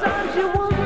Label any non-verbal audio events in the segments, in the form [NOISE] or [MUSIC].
Sometimes you wonder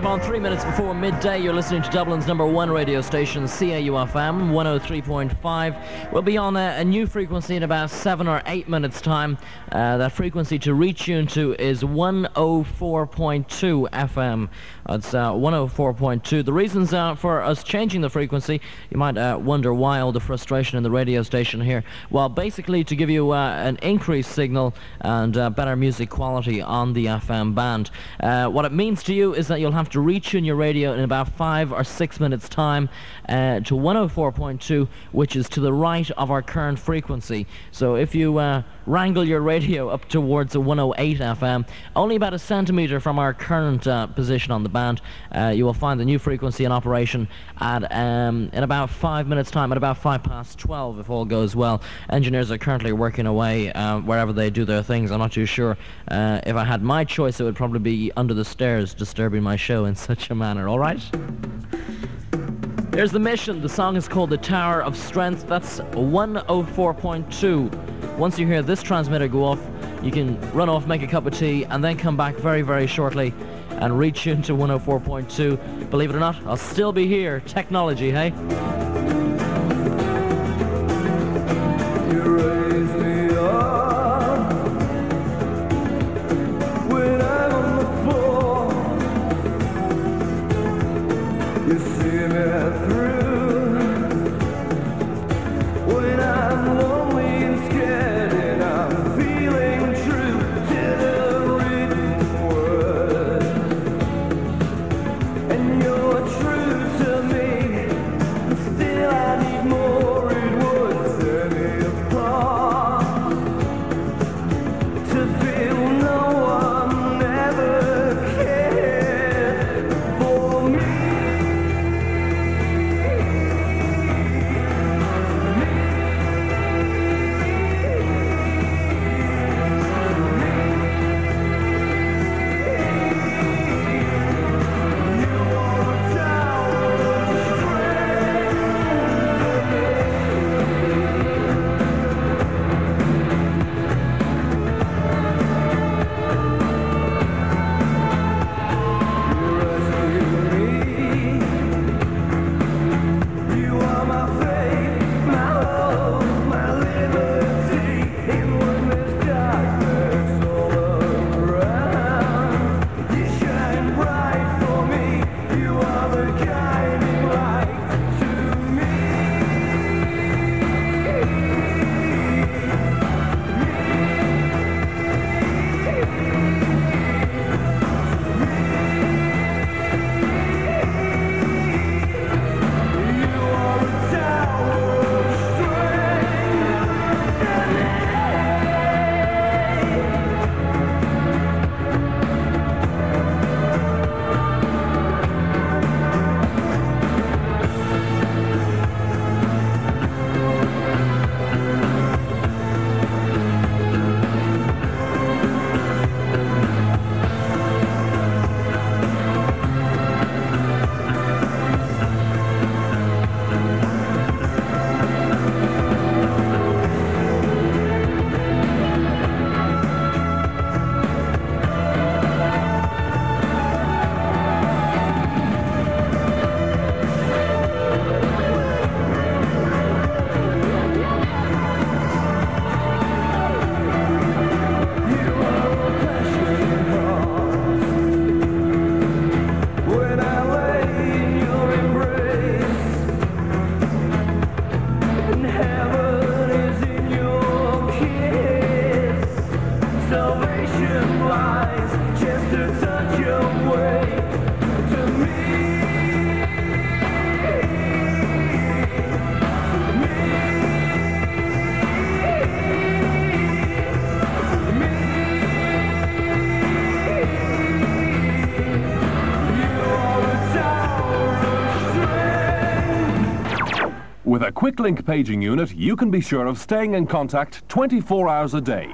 up on three minutes before midday. You're listening to Dublin's number one radio station, CAUFM 103.5. We'll be on a, a new frequency in about seven or eight minutes' time. Uh, that frequency to retune to is 104.2 FM. It's uh, 104.2. The reasons uh, for us changing the frequency, you might uh, wonder why all the frustration in the radio station here. Well, basically to give you uh, an increased signal and uh, better music quality on the FM band. what it means to you is that you'll have to retune your radio in about five or six minutes' time uh, to 104.2, which is to the right of our current frequency. So if you uh, wrangle your radio up towards a 108 FM, only about a centimeter from our current uh, position on the band, uh, you will find the new frequency in operation at um, in about five minutes' time, at about five past 12, if all goes well. Engineers are currently working away uh, wherever they do their things. I'm not too sure. Uh, if I had my choice, it would probably be under the stairs, disturbing my show in such a manner. All right. Here's the mission. The song is called The Tower of Strength. That's 104.2. Once you hear this transmitter go off, you can run off, make a cup of tea, and then come back very, very shortly and reach into 104.2. Believe it or not, I'll still be here. Technology, hey? QuickLink paging unit, you can be sure of staying in contact 24 hours a day.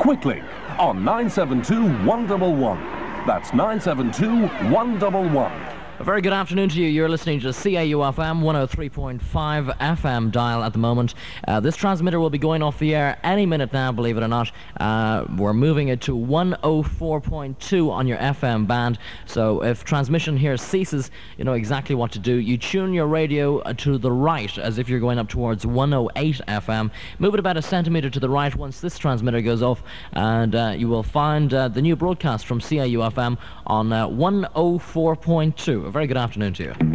QuickLink on 972 111. That's 972 111. A very good afternoon to you. You're listening to CAUFM 103.5 FM dial at the moment. Uh, this transmitter will be going off the air any minute now, believe it or not. Uh, we're moving it to 104.2 on your FM band. So if transmission here ceases, you know exactly what to do. You tune your radio uh, to the right as if you're going up towards 108 FM. Move it about a centimeter to the right once this transmitter goes off, and uh, you will find uh, the new broadcast from CAUFM on uh, 104.2. A very good afternoon to you.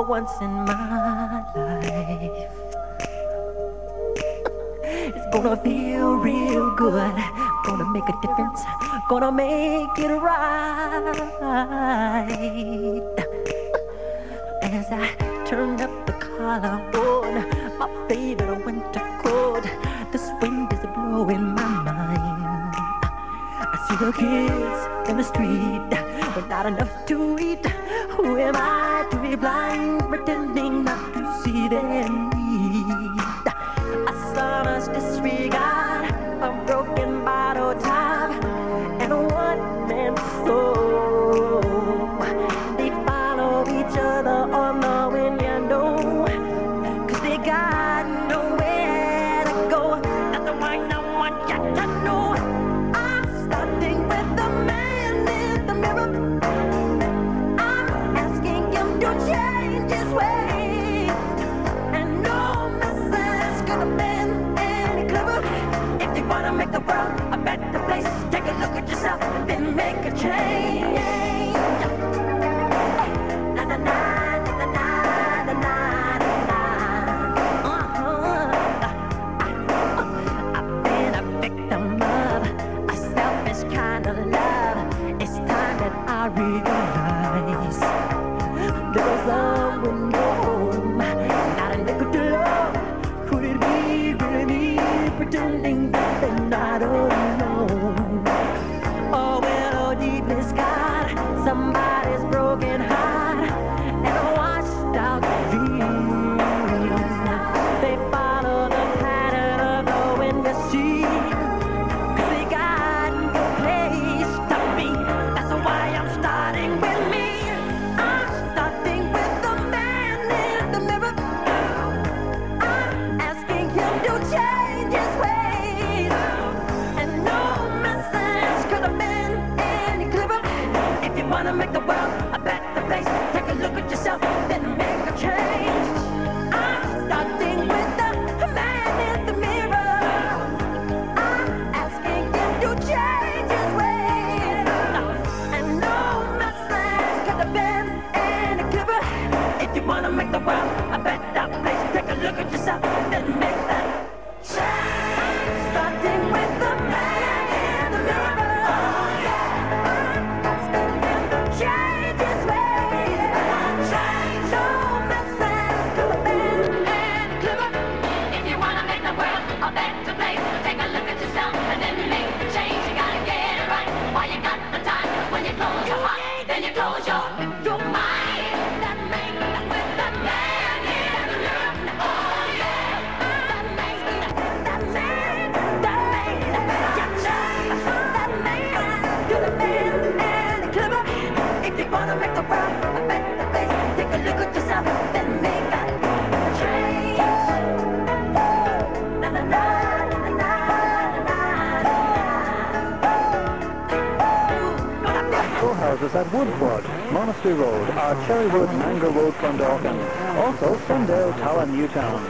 For once in my life. It's gonna feel real good. Gonna make a difference. Gonna make it right. As I turn up the collar on my favorite winter coat, this wind is blowing my mind. I see the kids in the street with not enough to eat. Who am I blind, pretending not to see their need. I saw much disregard. change. suck and at Woodward, Monastery Road, Cherrywood, Mango Road, Clondalkin. Also, Sundale Tower, Newtown.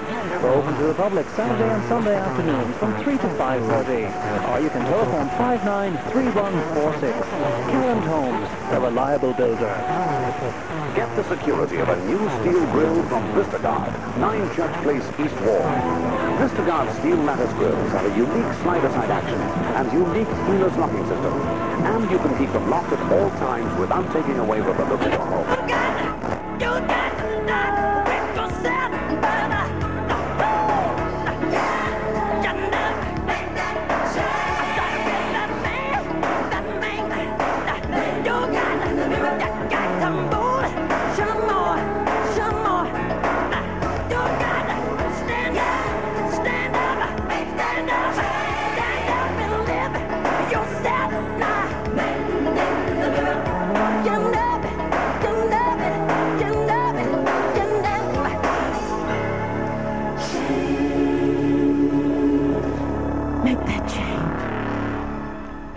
We're open to the public Saturday and Sunday afternoons from 3 to 5.30. Or you can telephone 593146. Kieran Homes, the reliable builder. Get the security of a new steel grill from Vistaguard, 9 Church Place, East Wall. Vistaguard steel lattice grills have a unique slider-side action and unique keyless locking system and you can keep them locked at all times without taking away from the look of the home. Look!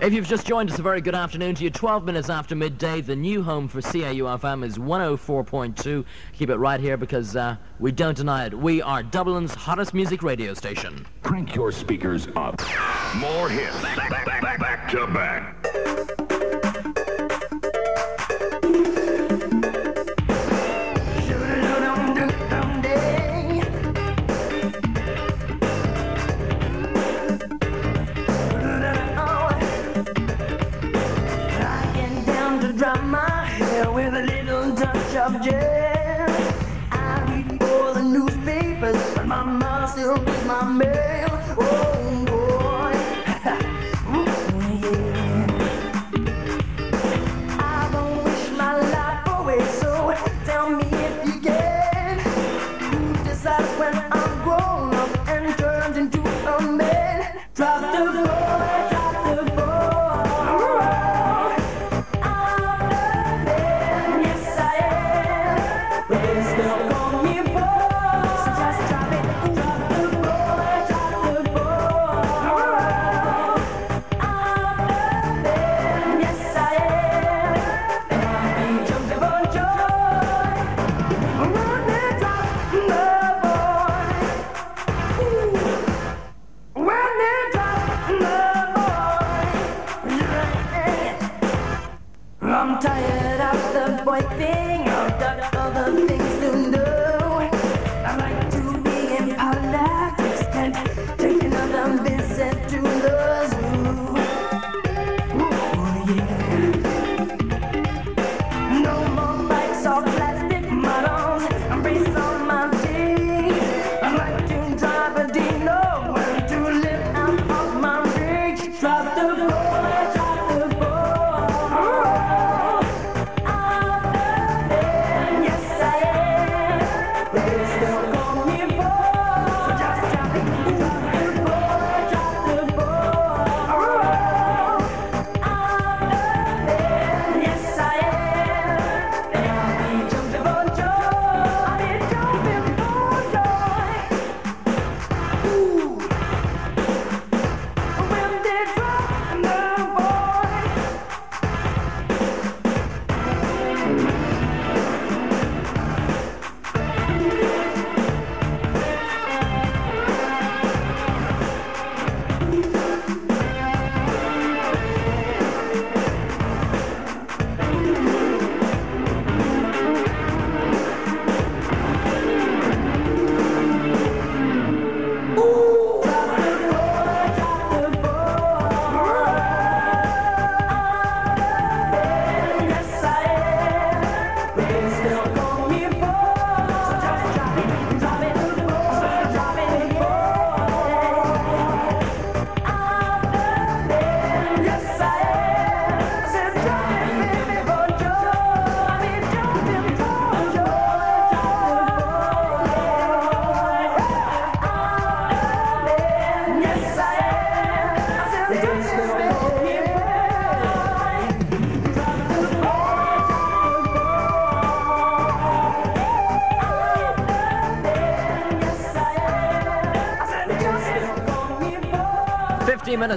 If you've just joined us, a very good afternoon to you. 12 minutes after midday, the new home for CAUFM is 104.2. Keep it right here because uh, we don't deny it. We are Dublin's hottest music radio station. Crank your speakers up. More hits. Back, back, back, back to back. subject. I read all the newspapers, but my mouth still reads my mail.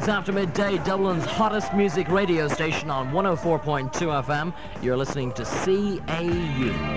after midday, Dublin's hottest music radio station on 104.2 FM. You're listening to CAU.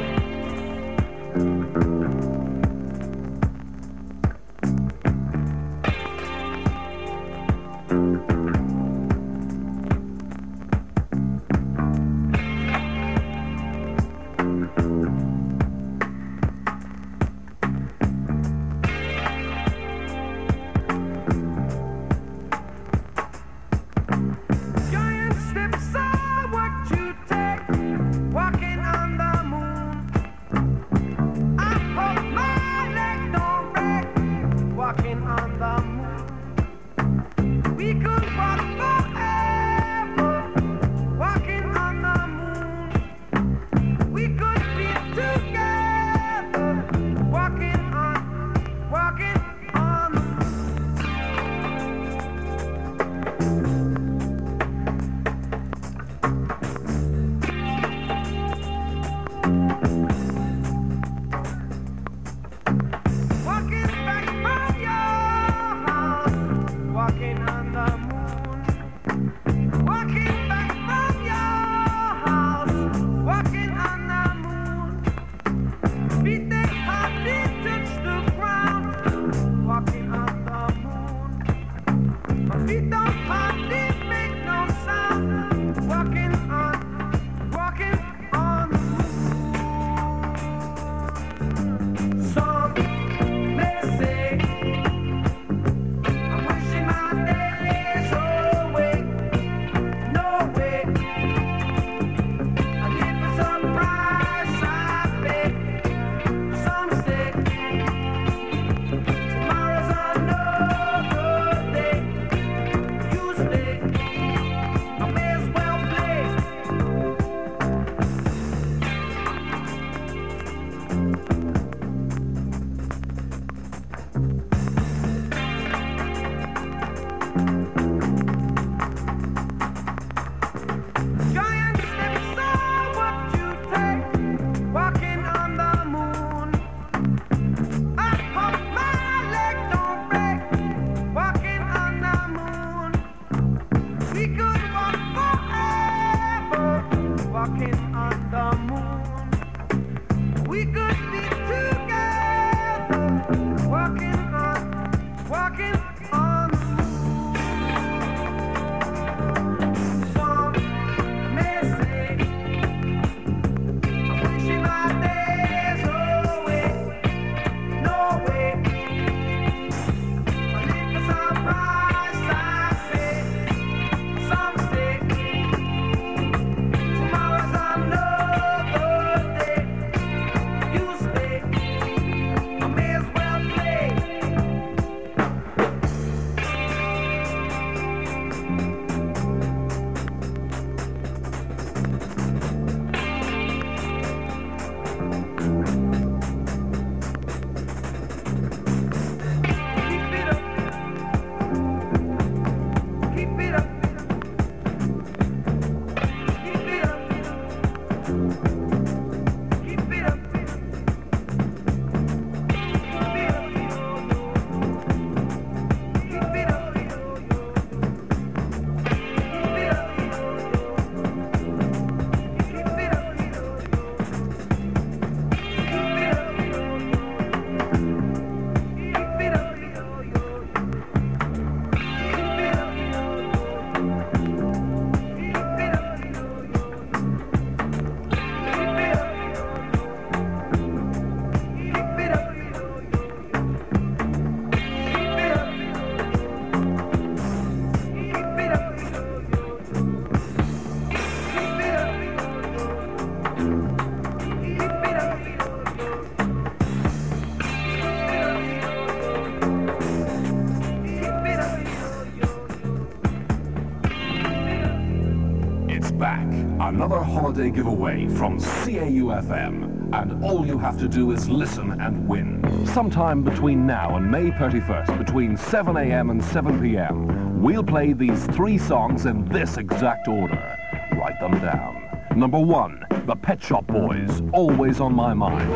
Holiday giveaway from CAUFM. And all you have to do is listen and win. Sometime between now and May 31st, between 7 a.m. and 7 p.m., we'll play these three songs in this exact order. Write them down. Number one, The Pet Shop Boys, Always on My Mind.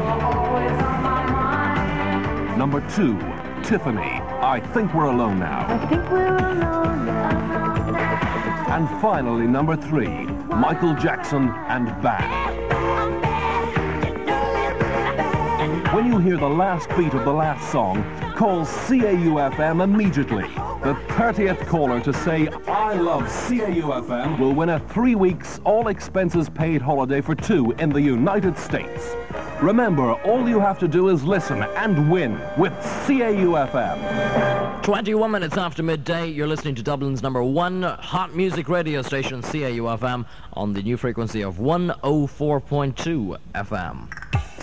Number two, Tiffany, I Think We're Alone Now. I think we're alone now. And finally, number three, Michael Jackson and Bad. When you hear the last beat of the last song, call CAUFM immediately. The 30th caller to say, I love CAUFM will win a three weeks, all expenses paid holiday for two in the United States. Remember, all you have to do is listen and win with CAUFM. 21 minutes after midday, you're listening to Dublin's number one hot music radio station, CAUFM, on the new frequency of 104.2 FM.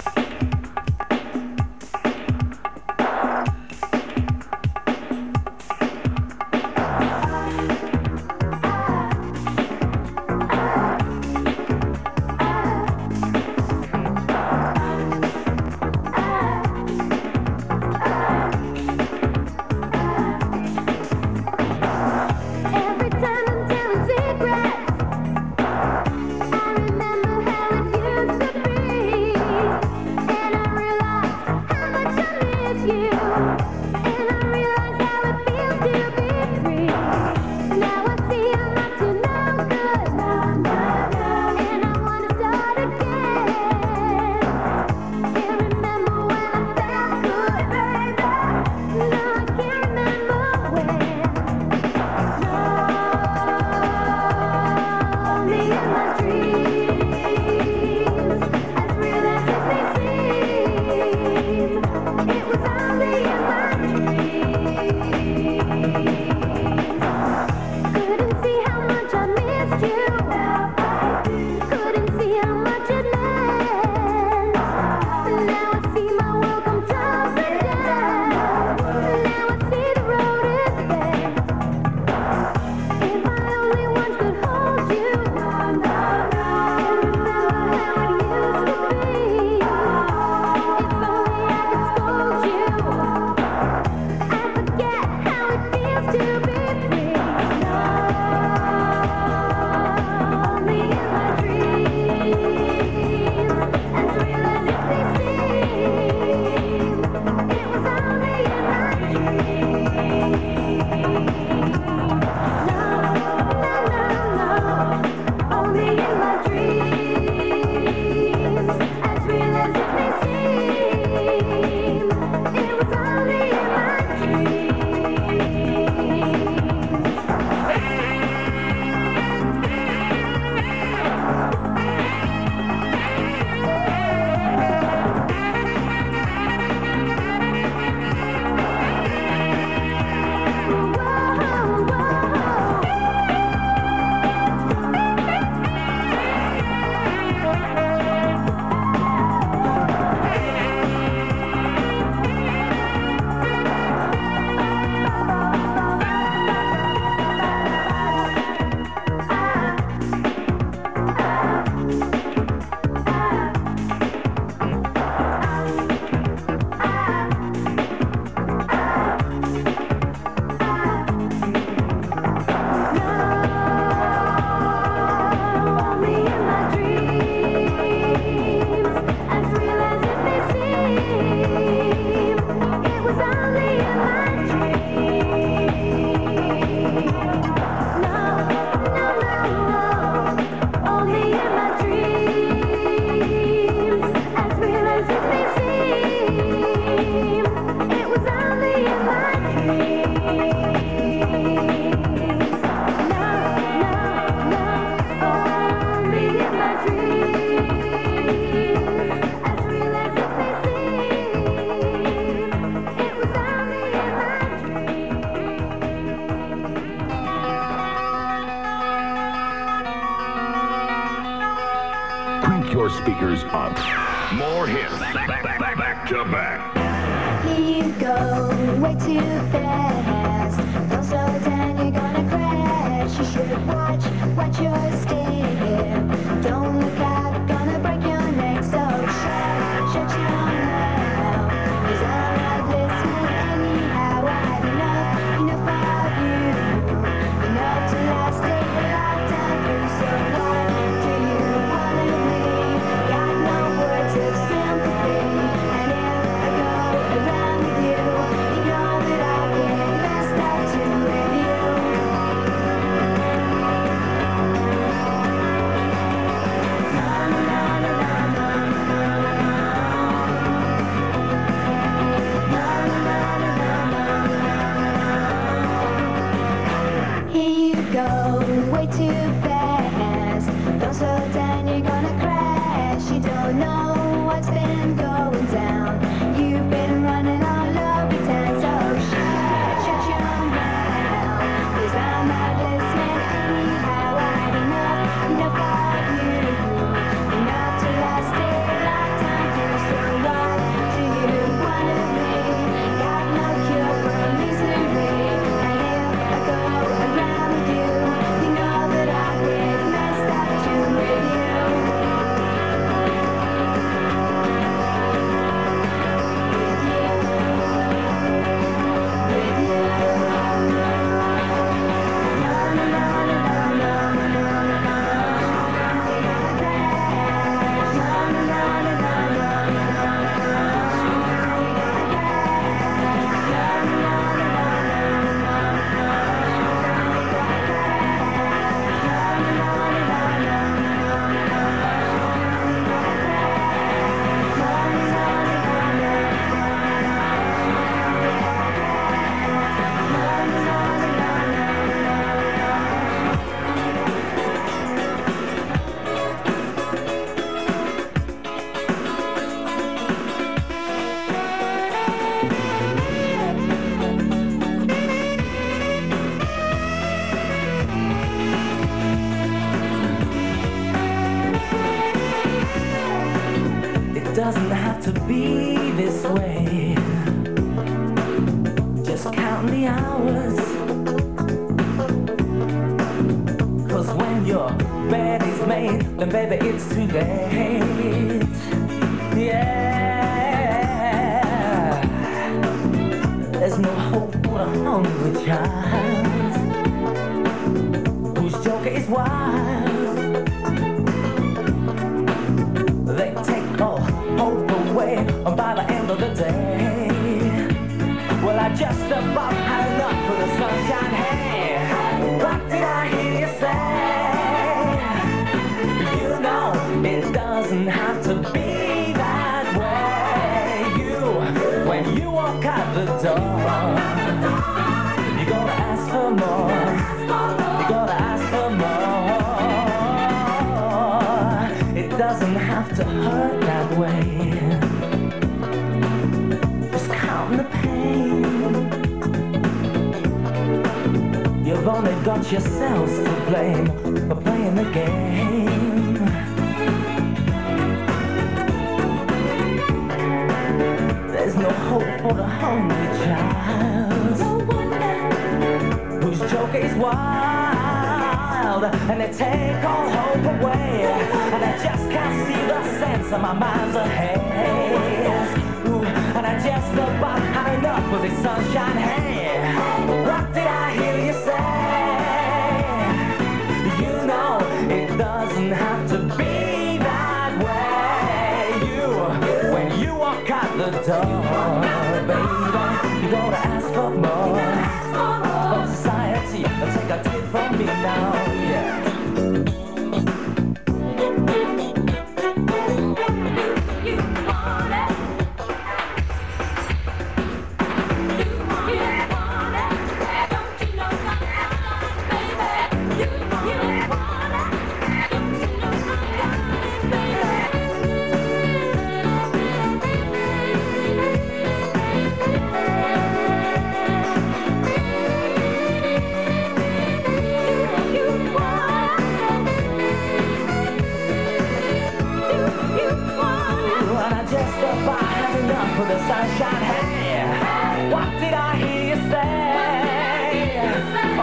for the sunshine. Hey, what did I hear you say?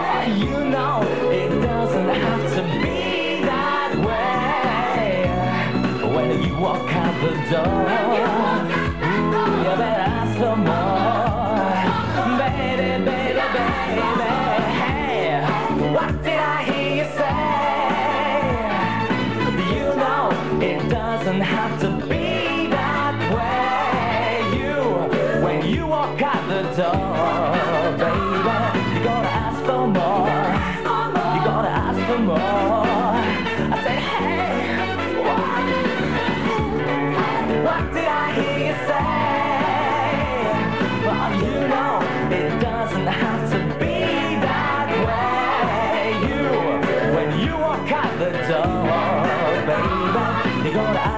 Oh, you know it doesn't have to be that way. When you walk out the door, ooh, you better ask for more, baby, baby, baby. Hey, what did I hear you say? You know it doesn't have to be. Door, baby, you gotta ask for more. You gotta ask for more. I say, hey, what? Did I hear you say? Well, you know it doesn't have to be that way. You, when you walk out the door, baby, you gotta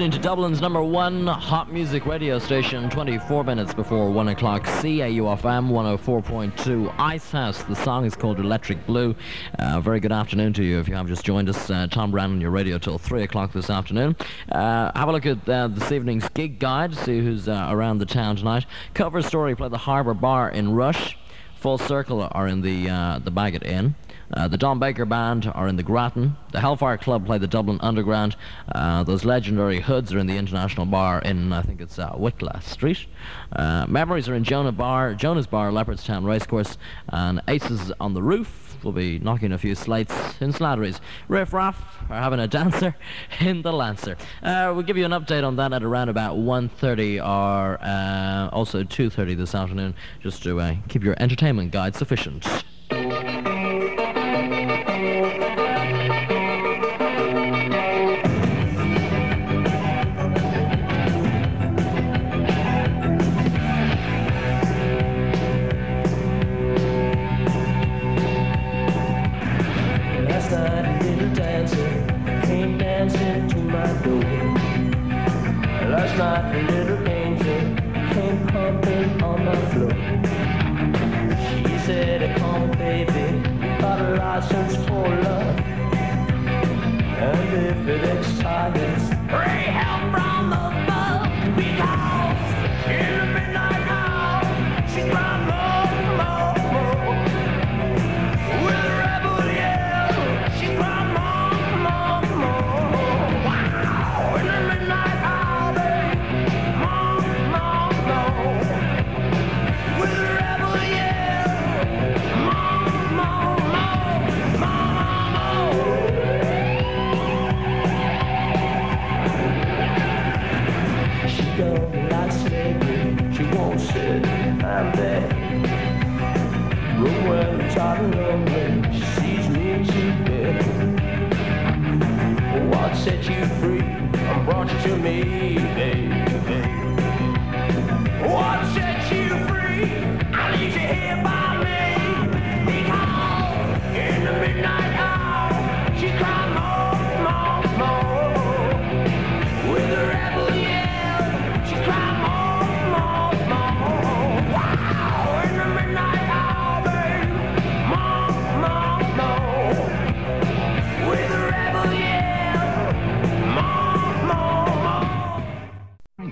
listening to Dublin's number one hot music radio station, 24 minutes before 1 o'clock, CAUFM 104.2 Icehouse. The song is called Electric Blue. Uh, very good afternoon to you if you have just joined us. Uh, Tom Browne on your radio till 3 o'clock this afternoon. Uh, have a look at uh, this evening's gig guide, see who's uh, around the town tonight. Cover story, play the Harbour Bar in Rush. Full Circle are in the, uh, the Baggot Inn. Uh, the Don Baker Band are in the Grattan. The Hellfire Club play the Dublin Underground. Uh, those legendary Hoods are in the International Bar in, I think it's uh, Street. Uh, Memories are in Jonah Bar, Jonah's Bar, Leopardstown Racecourse. And Aces on the Roof will be knocking a few slates in Slattery's. Riff Raff are having a dancer [LAUGHS] in the Lancer. Uh, we'll give you an update on that at around about 1.30 or uh, also 2.30 this afternoon, just to uh, keep your entertainment guide sufficient.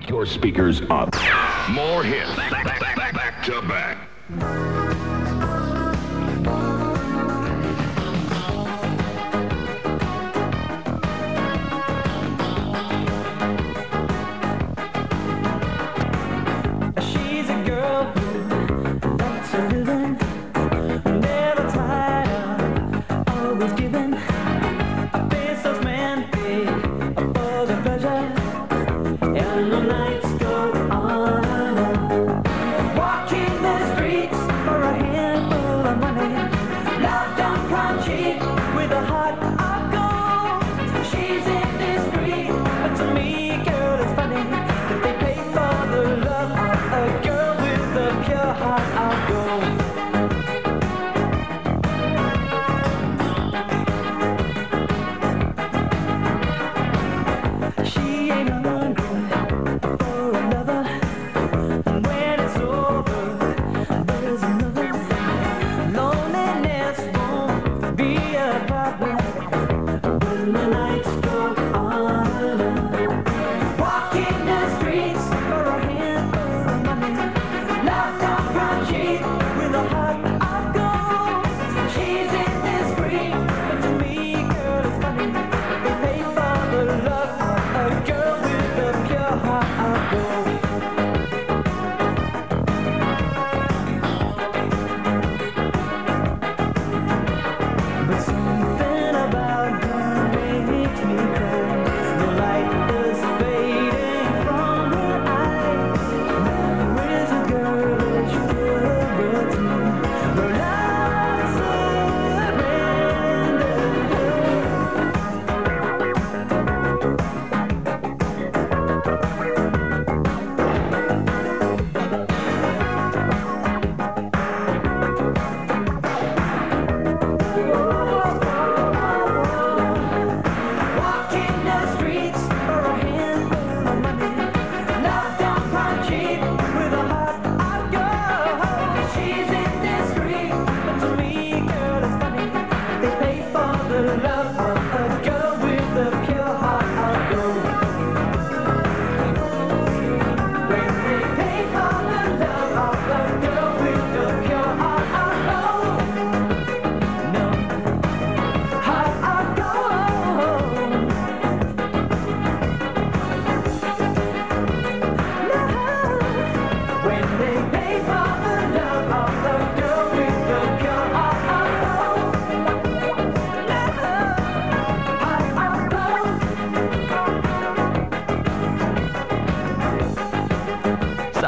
Your speakers up. More hits. Back, back, back, back to back.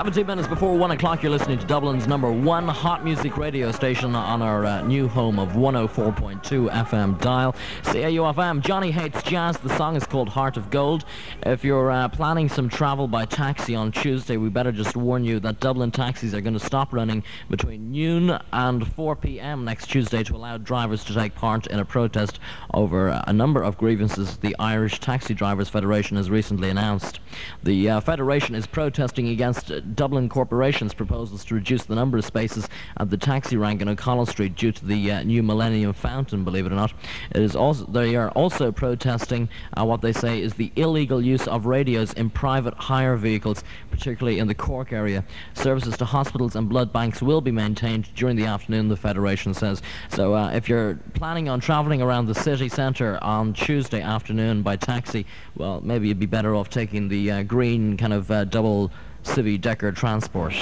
17 minutes before 1 o'clock, you're listening to Dublin's number one hot music radio station on our uh, new home of 104.2 FM dial. CAUFM, Johnny Hates Jazz. The song is called Heart of Gold. If you're uh, planning some travel by taxi on Tuesday, we better just warn you that Dublin taxis are going to stop running between noon and 4 p.m. next Tuesday to allow drivers to take part in a protest over uh, a number of grievances the Irish Taxi Drivers Federation has recently announced. The uh, Federation is protesting against Dublin Corporation's proposals to reduce the number of spaces at the taxi rank in O'Connell Street due to the uh, new Millennium Fountain, believe it or not. It is also, they are also protesting uh, what they say is the illegal use of radios in private hire vehicles, particularly in the Cork area. Services to hospitals and blood banks will be maintained during the afternoon, the Federation says. So uh, if you're planning on travelling around the city centre on Tuesday afternoon by taxi, well, maybe you'd be better off taking the uh, green kind of uh, double Civi Decker transport.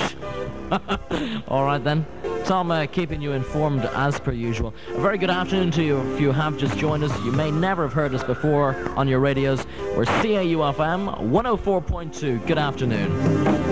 [LAUGHS] All right then. Tom uh, keeping you informed as per usual. A very good afternoon to you if you have just joined us. You may never have heard us before on your radios. We're CAUFM 104.2. Good afternoon.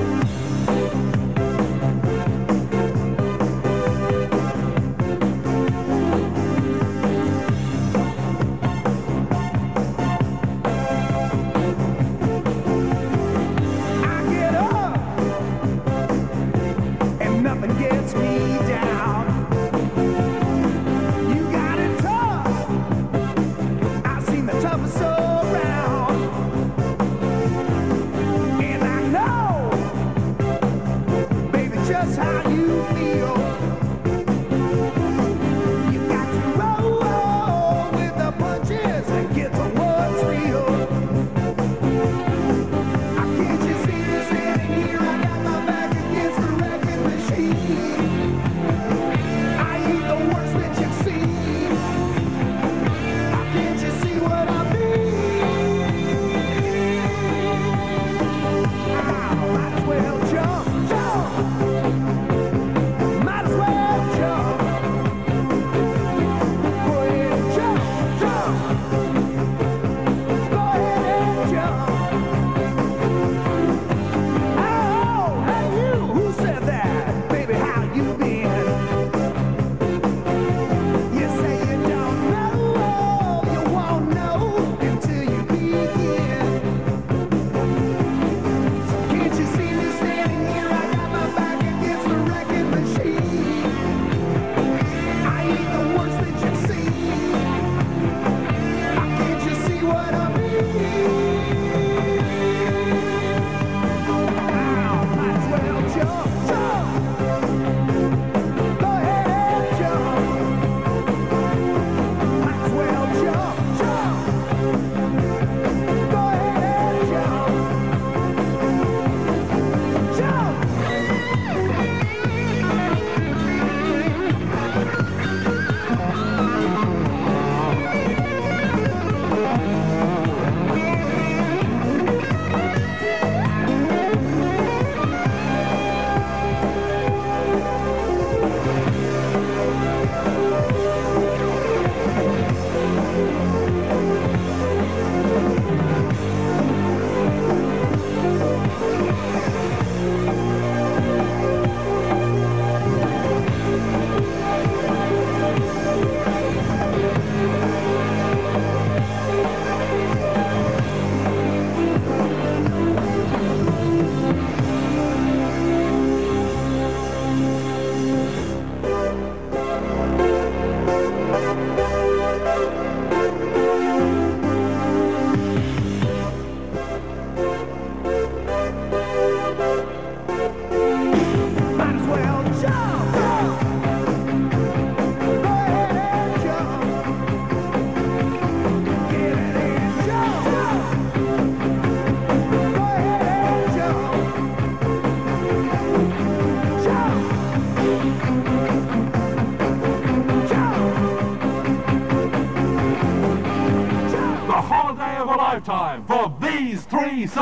These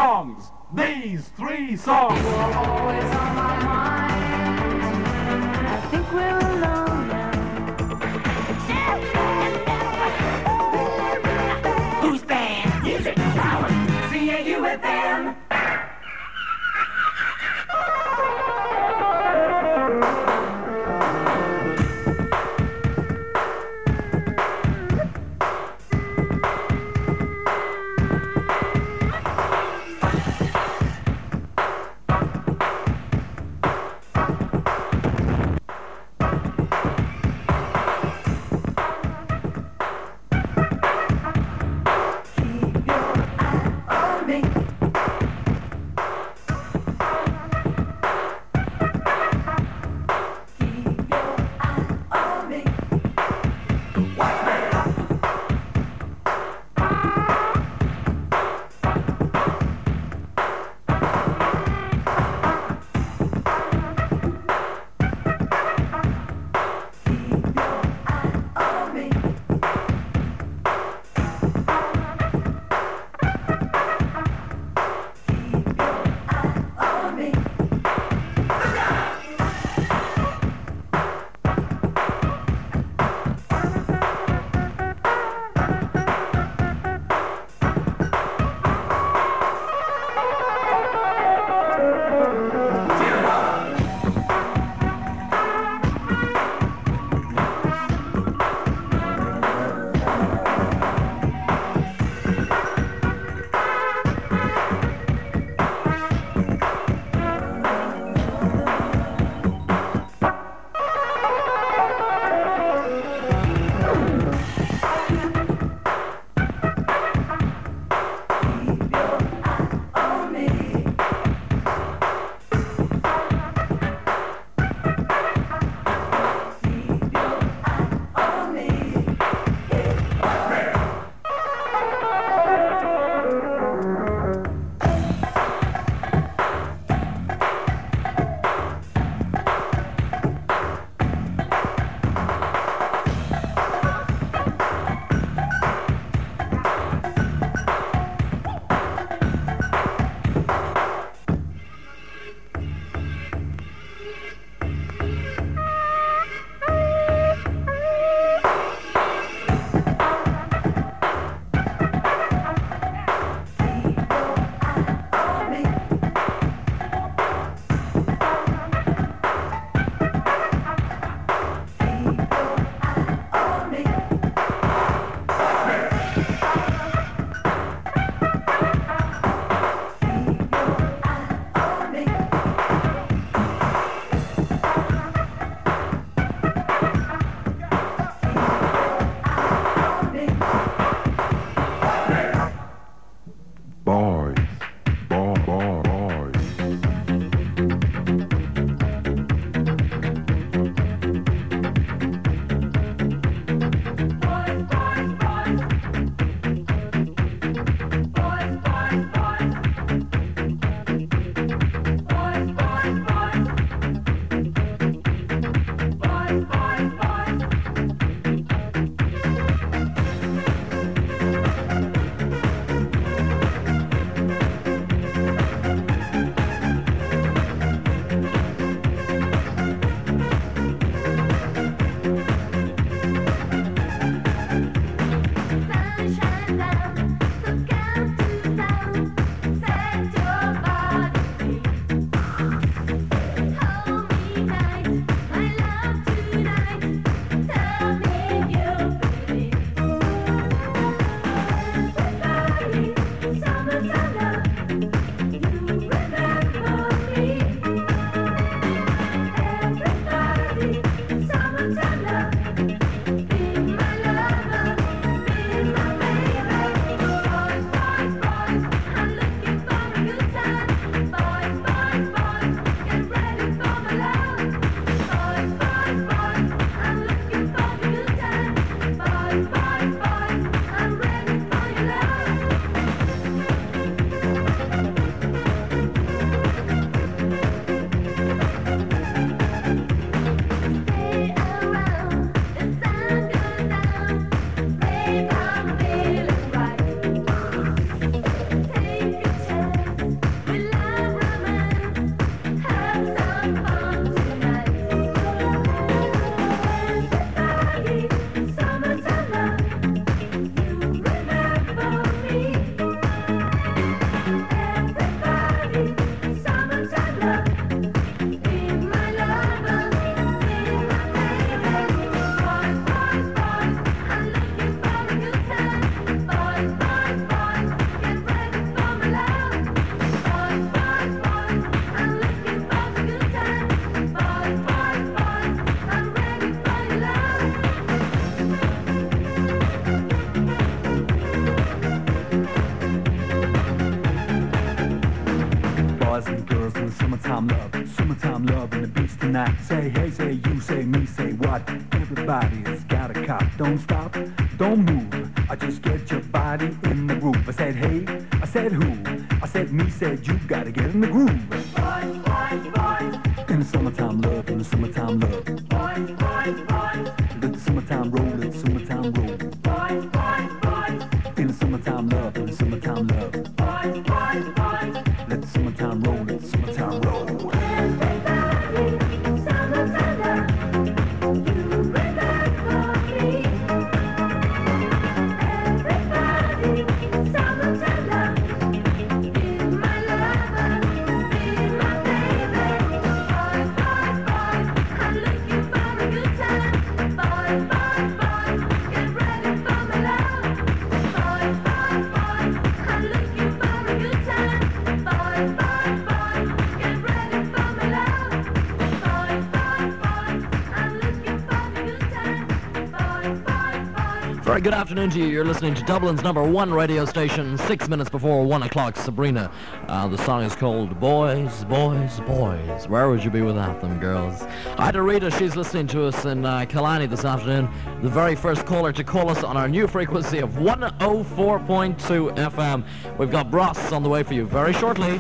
good afternoon to you. You're listening to Dublin's number one radio station, six minutes before one o'clock. Sabrina. Uh, the song is called Boys, Boys, Boys. Where would you be without them, girls? To Rita. She's listening to us in uh, Killarney this afternoon. The very first caller to call us on our new frequency of 104.2 FM. We've got Bros on the way for you very shortly.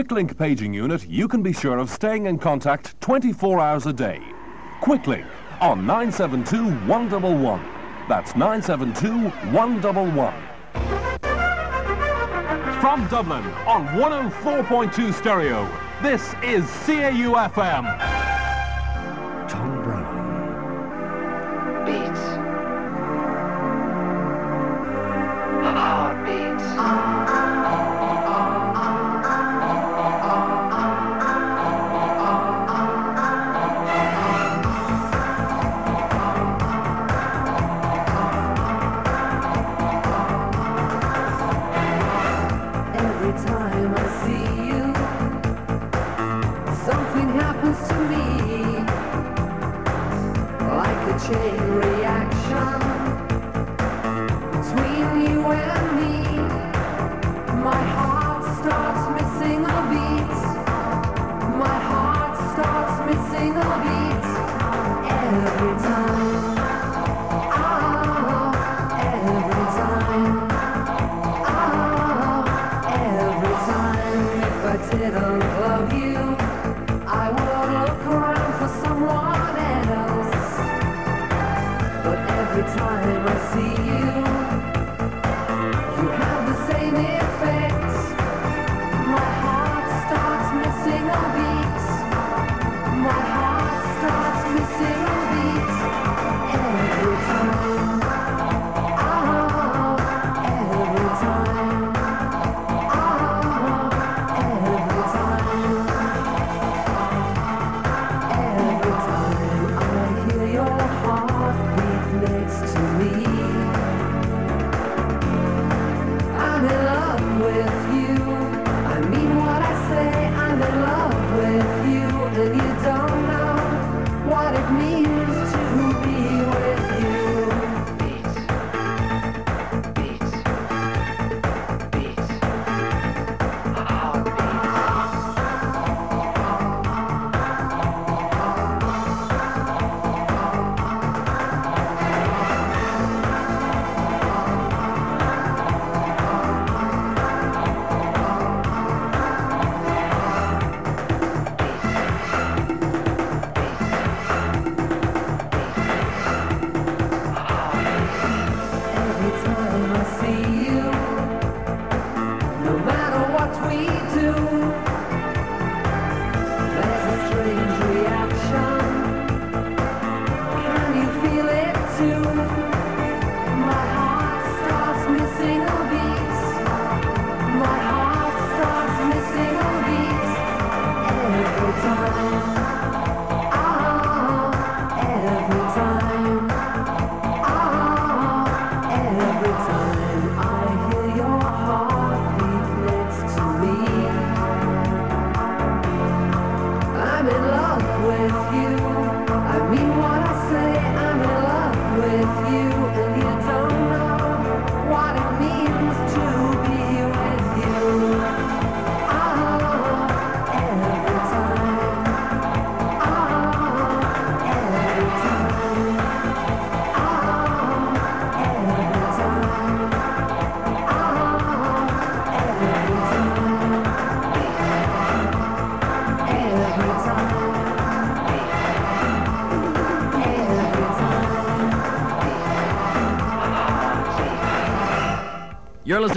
QuickLink paging unit, you can be sure of staying in contact 24 hours a day. QuickLink on 972-111. That's 972-111. From Dublin on 104.2 Stereo, this is CAU-FM.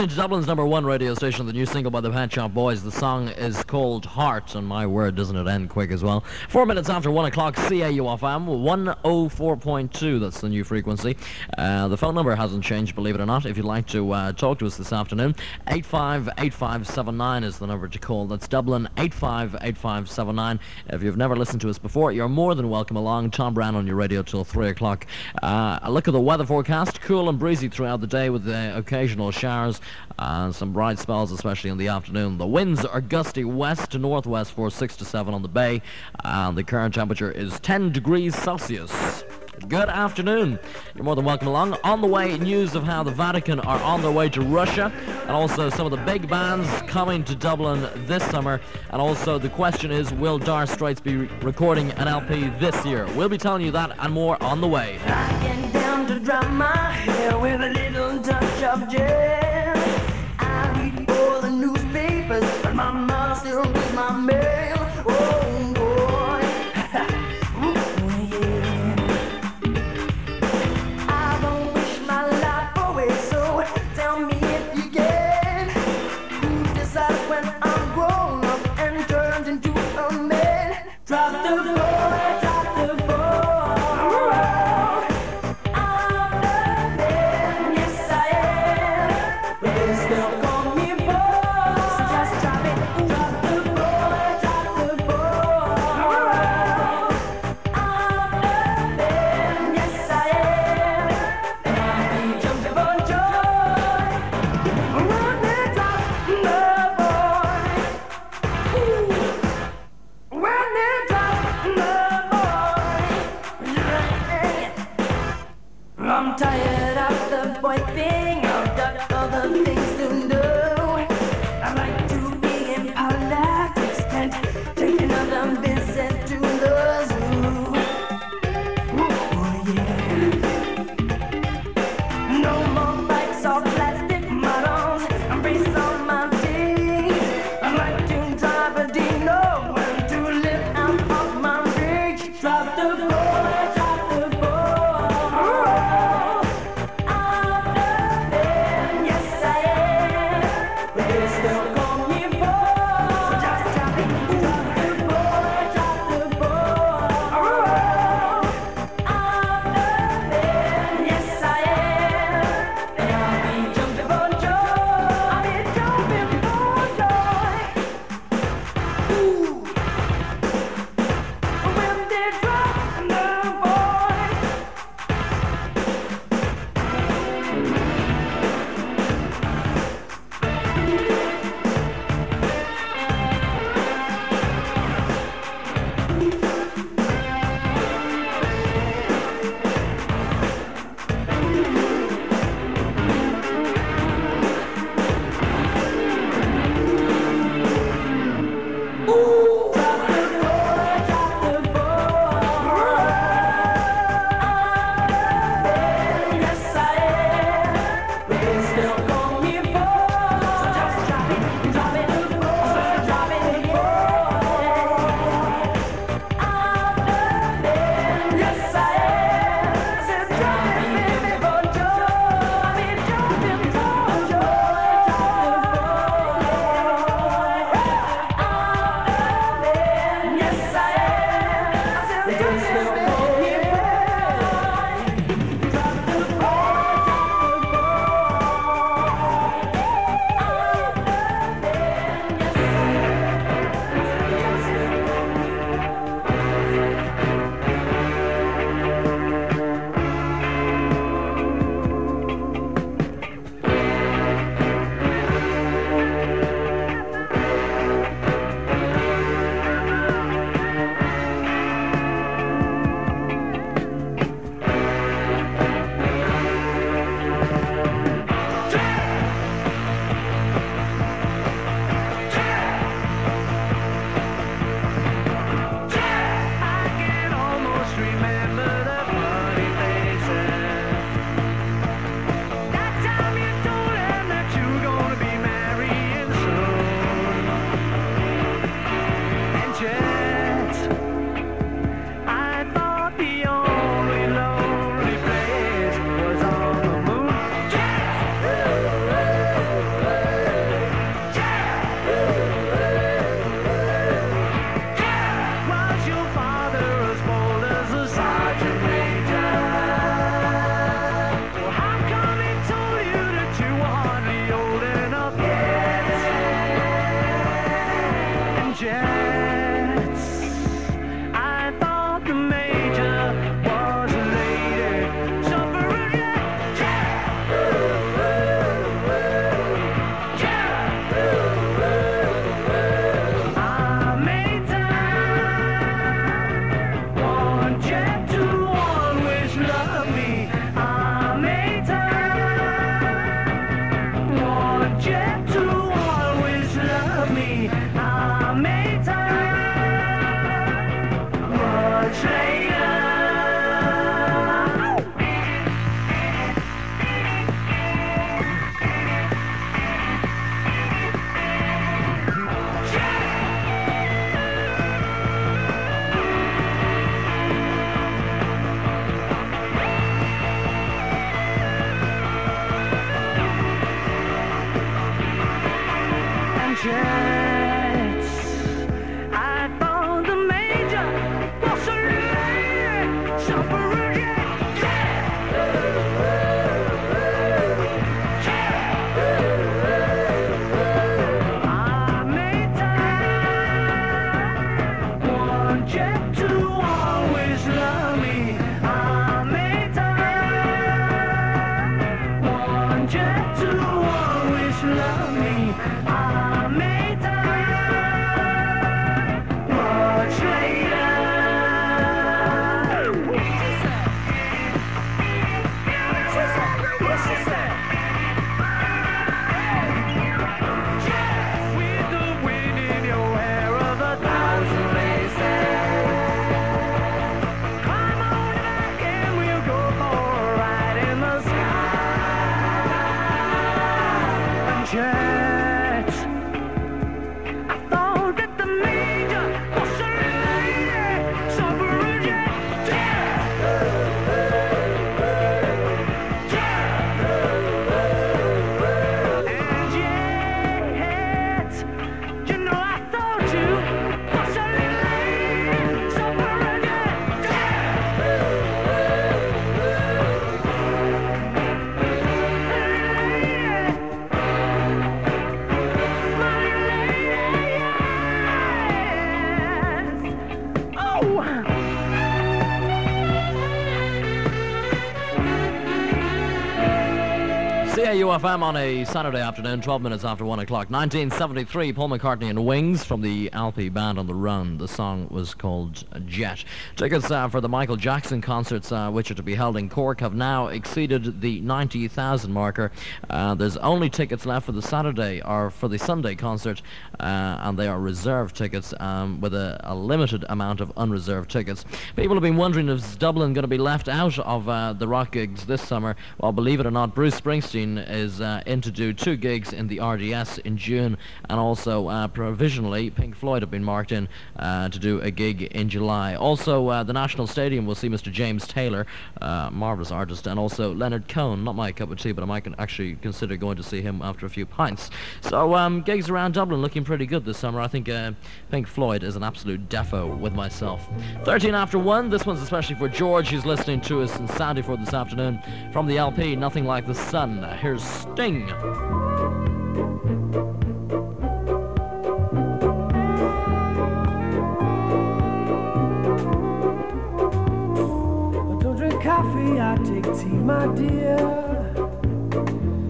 Dublin's number one radio station, the new single by the Pet Shop Boys. The song is called Heart, and my word, doesn't it end quick as well? Four minutes after one o'clock, CAUFM 104.2. That's the new frequency. Uh, the phone number hasn't changed, believe it or not. If you'd like to uh, talk to us this afternoon, 858579 is the number to call. That's Dublin 858579. If you've never listened to us before, you're more than welcome along. Tom Browne on your radio till three o'clock. Uh, a look at the weather forecast: cool and breezy throughout the day with uh, occasional showers and some bright spells, especially in the afternoon. The winds are gusty west to northwest for 6 to 7 on the bay, and the current temperature is 10 degrees Celsius. Good afternoon. You're more than welcome along. On the way, news of how the Vatican are on their way to Russia, and also some of the big bands coming to Dublin this summer. And also, the question is, will Dire Straits be re- recording an LP this year? We'll be telling you that and more on the way. boy baby. CAUFM on a Saturday afternoon, 12 minutes after 1 o'clock. 1973, Paul McCartney and Wings from the LP Band on the Run. The song was called Jet. Tickets uh, for the Michael Jackson concerts, uh, which are to be held in Cork, have now exceeded the 90,000 marker. Uh, there's only tickets left for the Saturday or for the Sunday concert, uh, and they are reserved tickets um, with a, a limited amount of unreserved tickets. People have been wondering is Dublin going to be left out of uh, the rock gigs this summer. Well, believe it or not, Bruce Springsteen is uh, in to do two gigs in the RDS in June, and also uh, provisionally, Pink Floyd have been marked in uh, to do a gig in July. Also, the National Stadium will see Mr. James Taylor, marvelous artist, and also Leonard Cohen. Not my cup of tea, but I might actually consider going to see him after a few pints. So, um, gigs around Dublin looking pretty good this summer. I think Pink Floyd is an absolute defo with myself. 13 after 1, this one's especially for George, who's listening to us in Sandyford this afternoon from the LP Nothing Like the Sun. Here's Sting. I don't drink coffee, I take tea, my dear.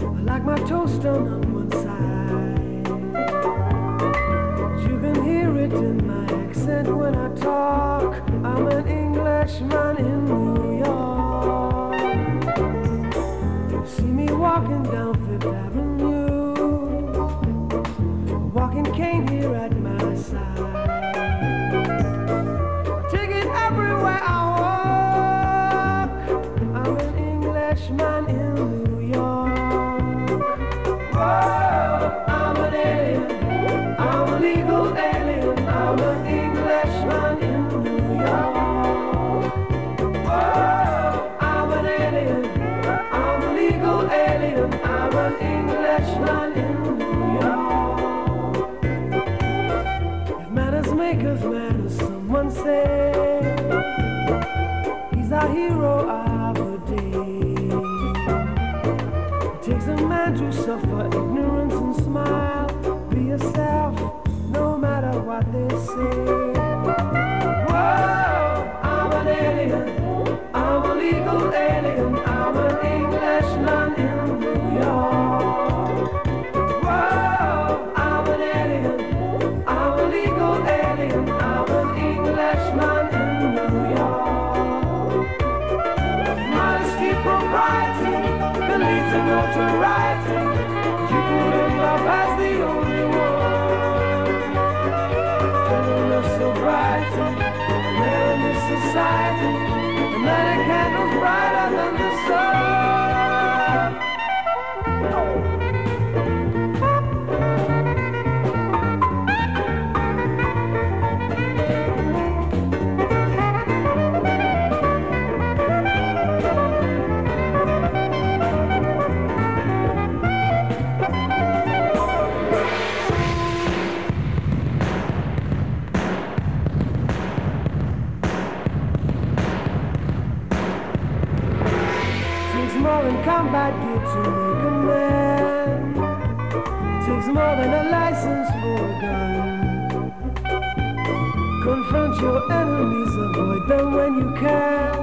I like my toast done on one side. You can hear it in my accent when I talk. I'm an Englishman in New York. Walking down Fifth Avenue, walking cane here at my side. Take it everywhere I walk. I'm an Englishman in New York. Whoa, to notoriety. your enemies, avoid them when you can.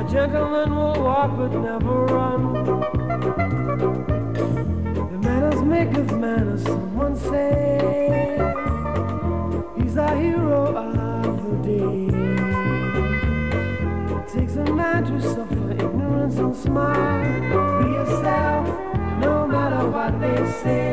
A gentleman will walk but never run. The manners make of manners, someone say He's our hero of the day. It takes a man to suffer ignorance and smile. Be yourself, no matter what they say.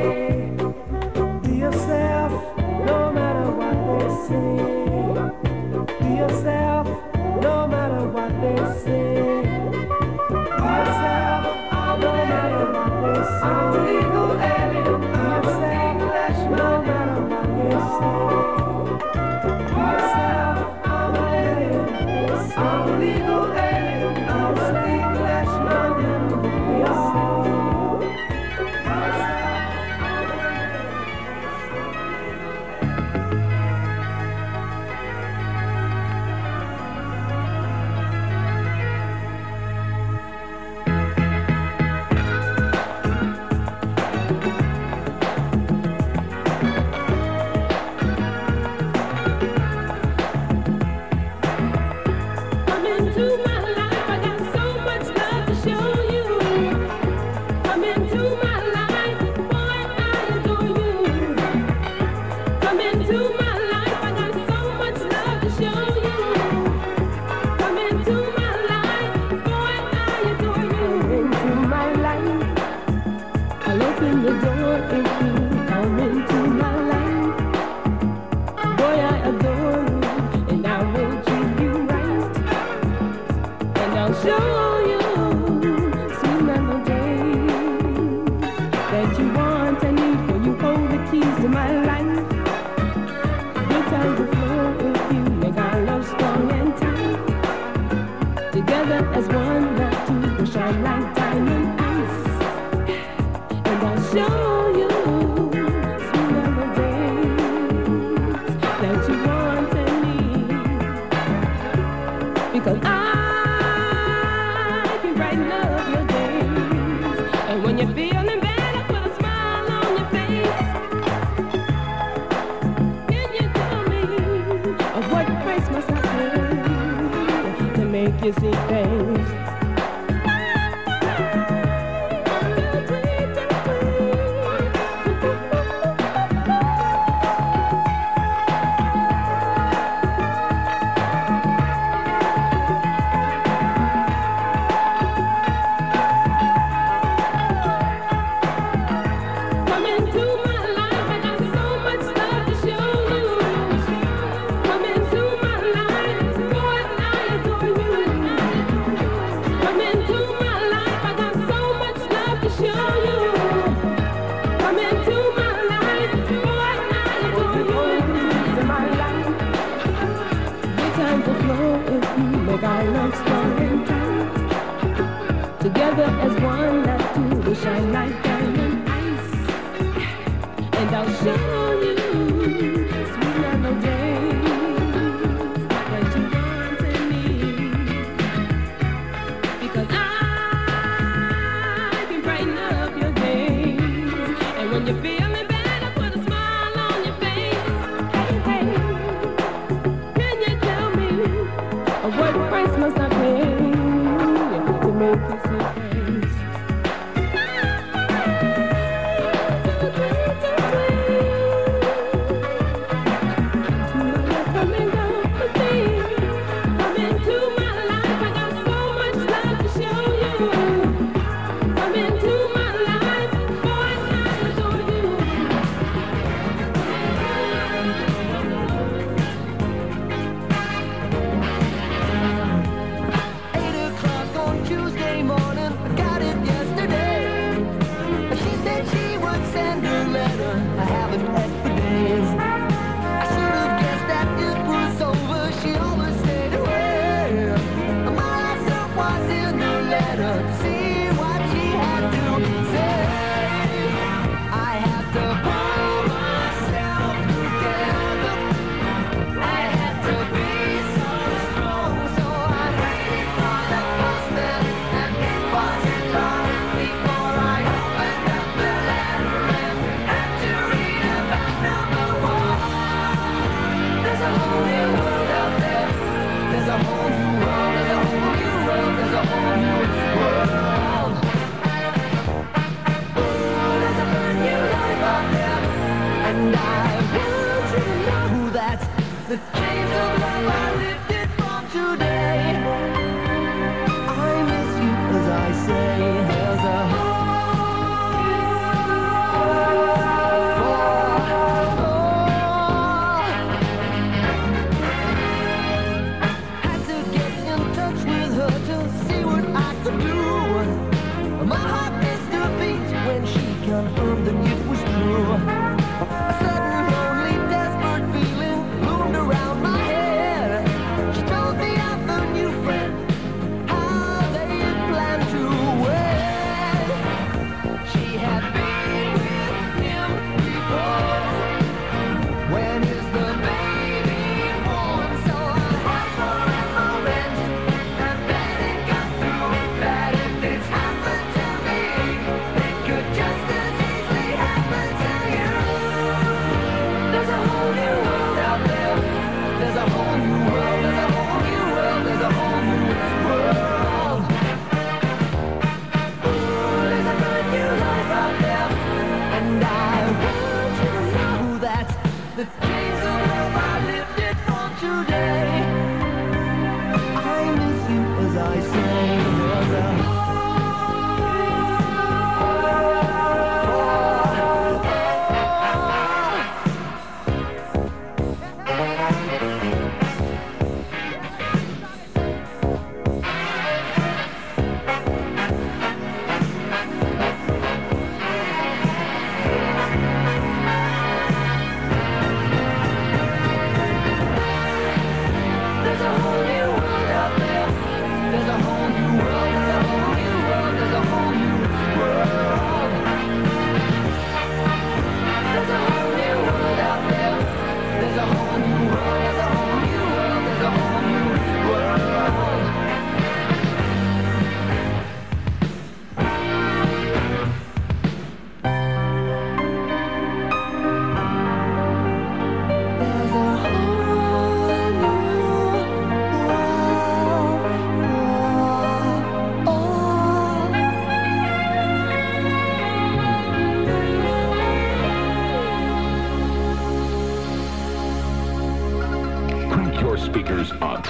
speakers up.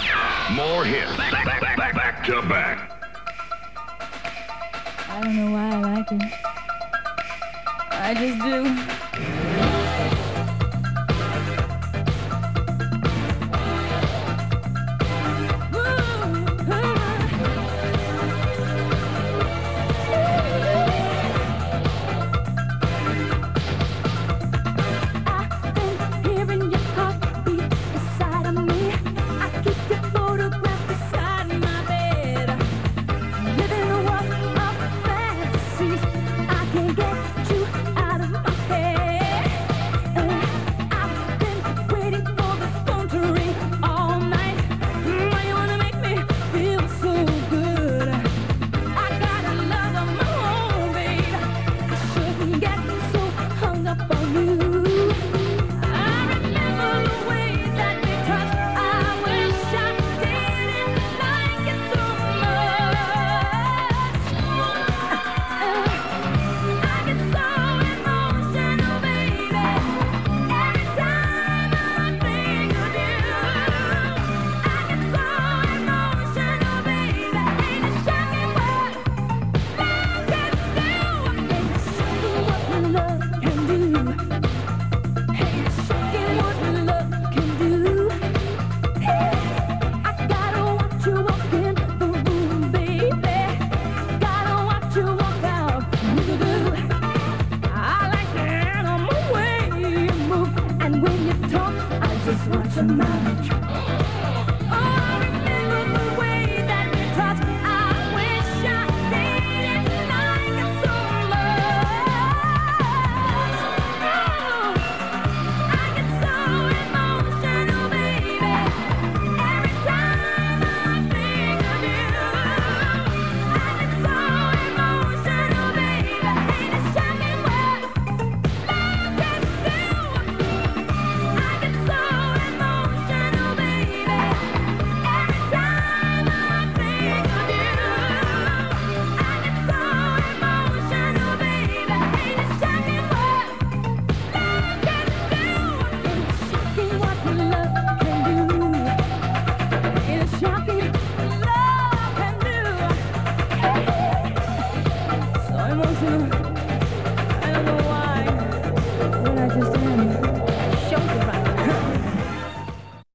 More hits. Back, back, back, back to back. I don't know why I like it. I just do.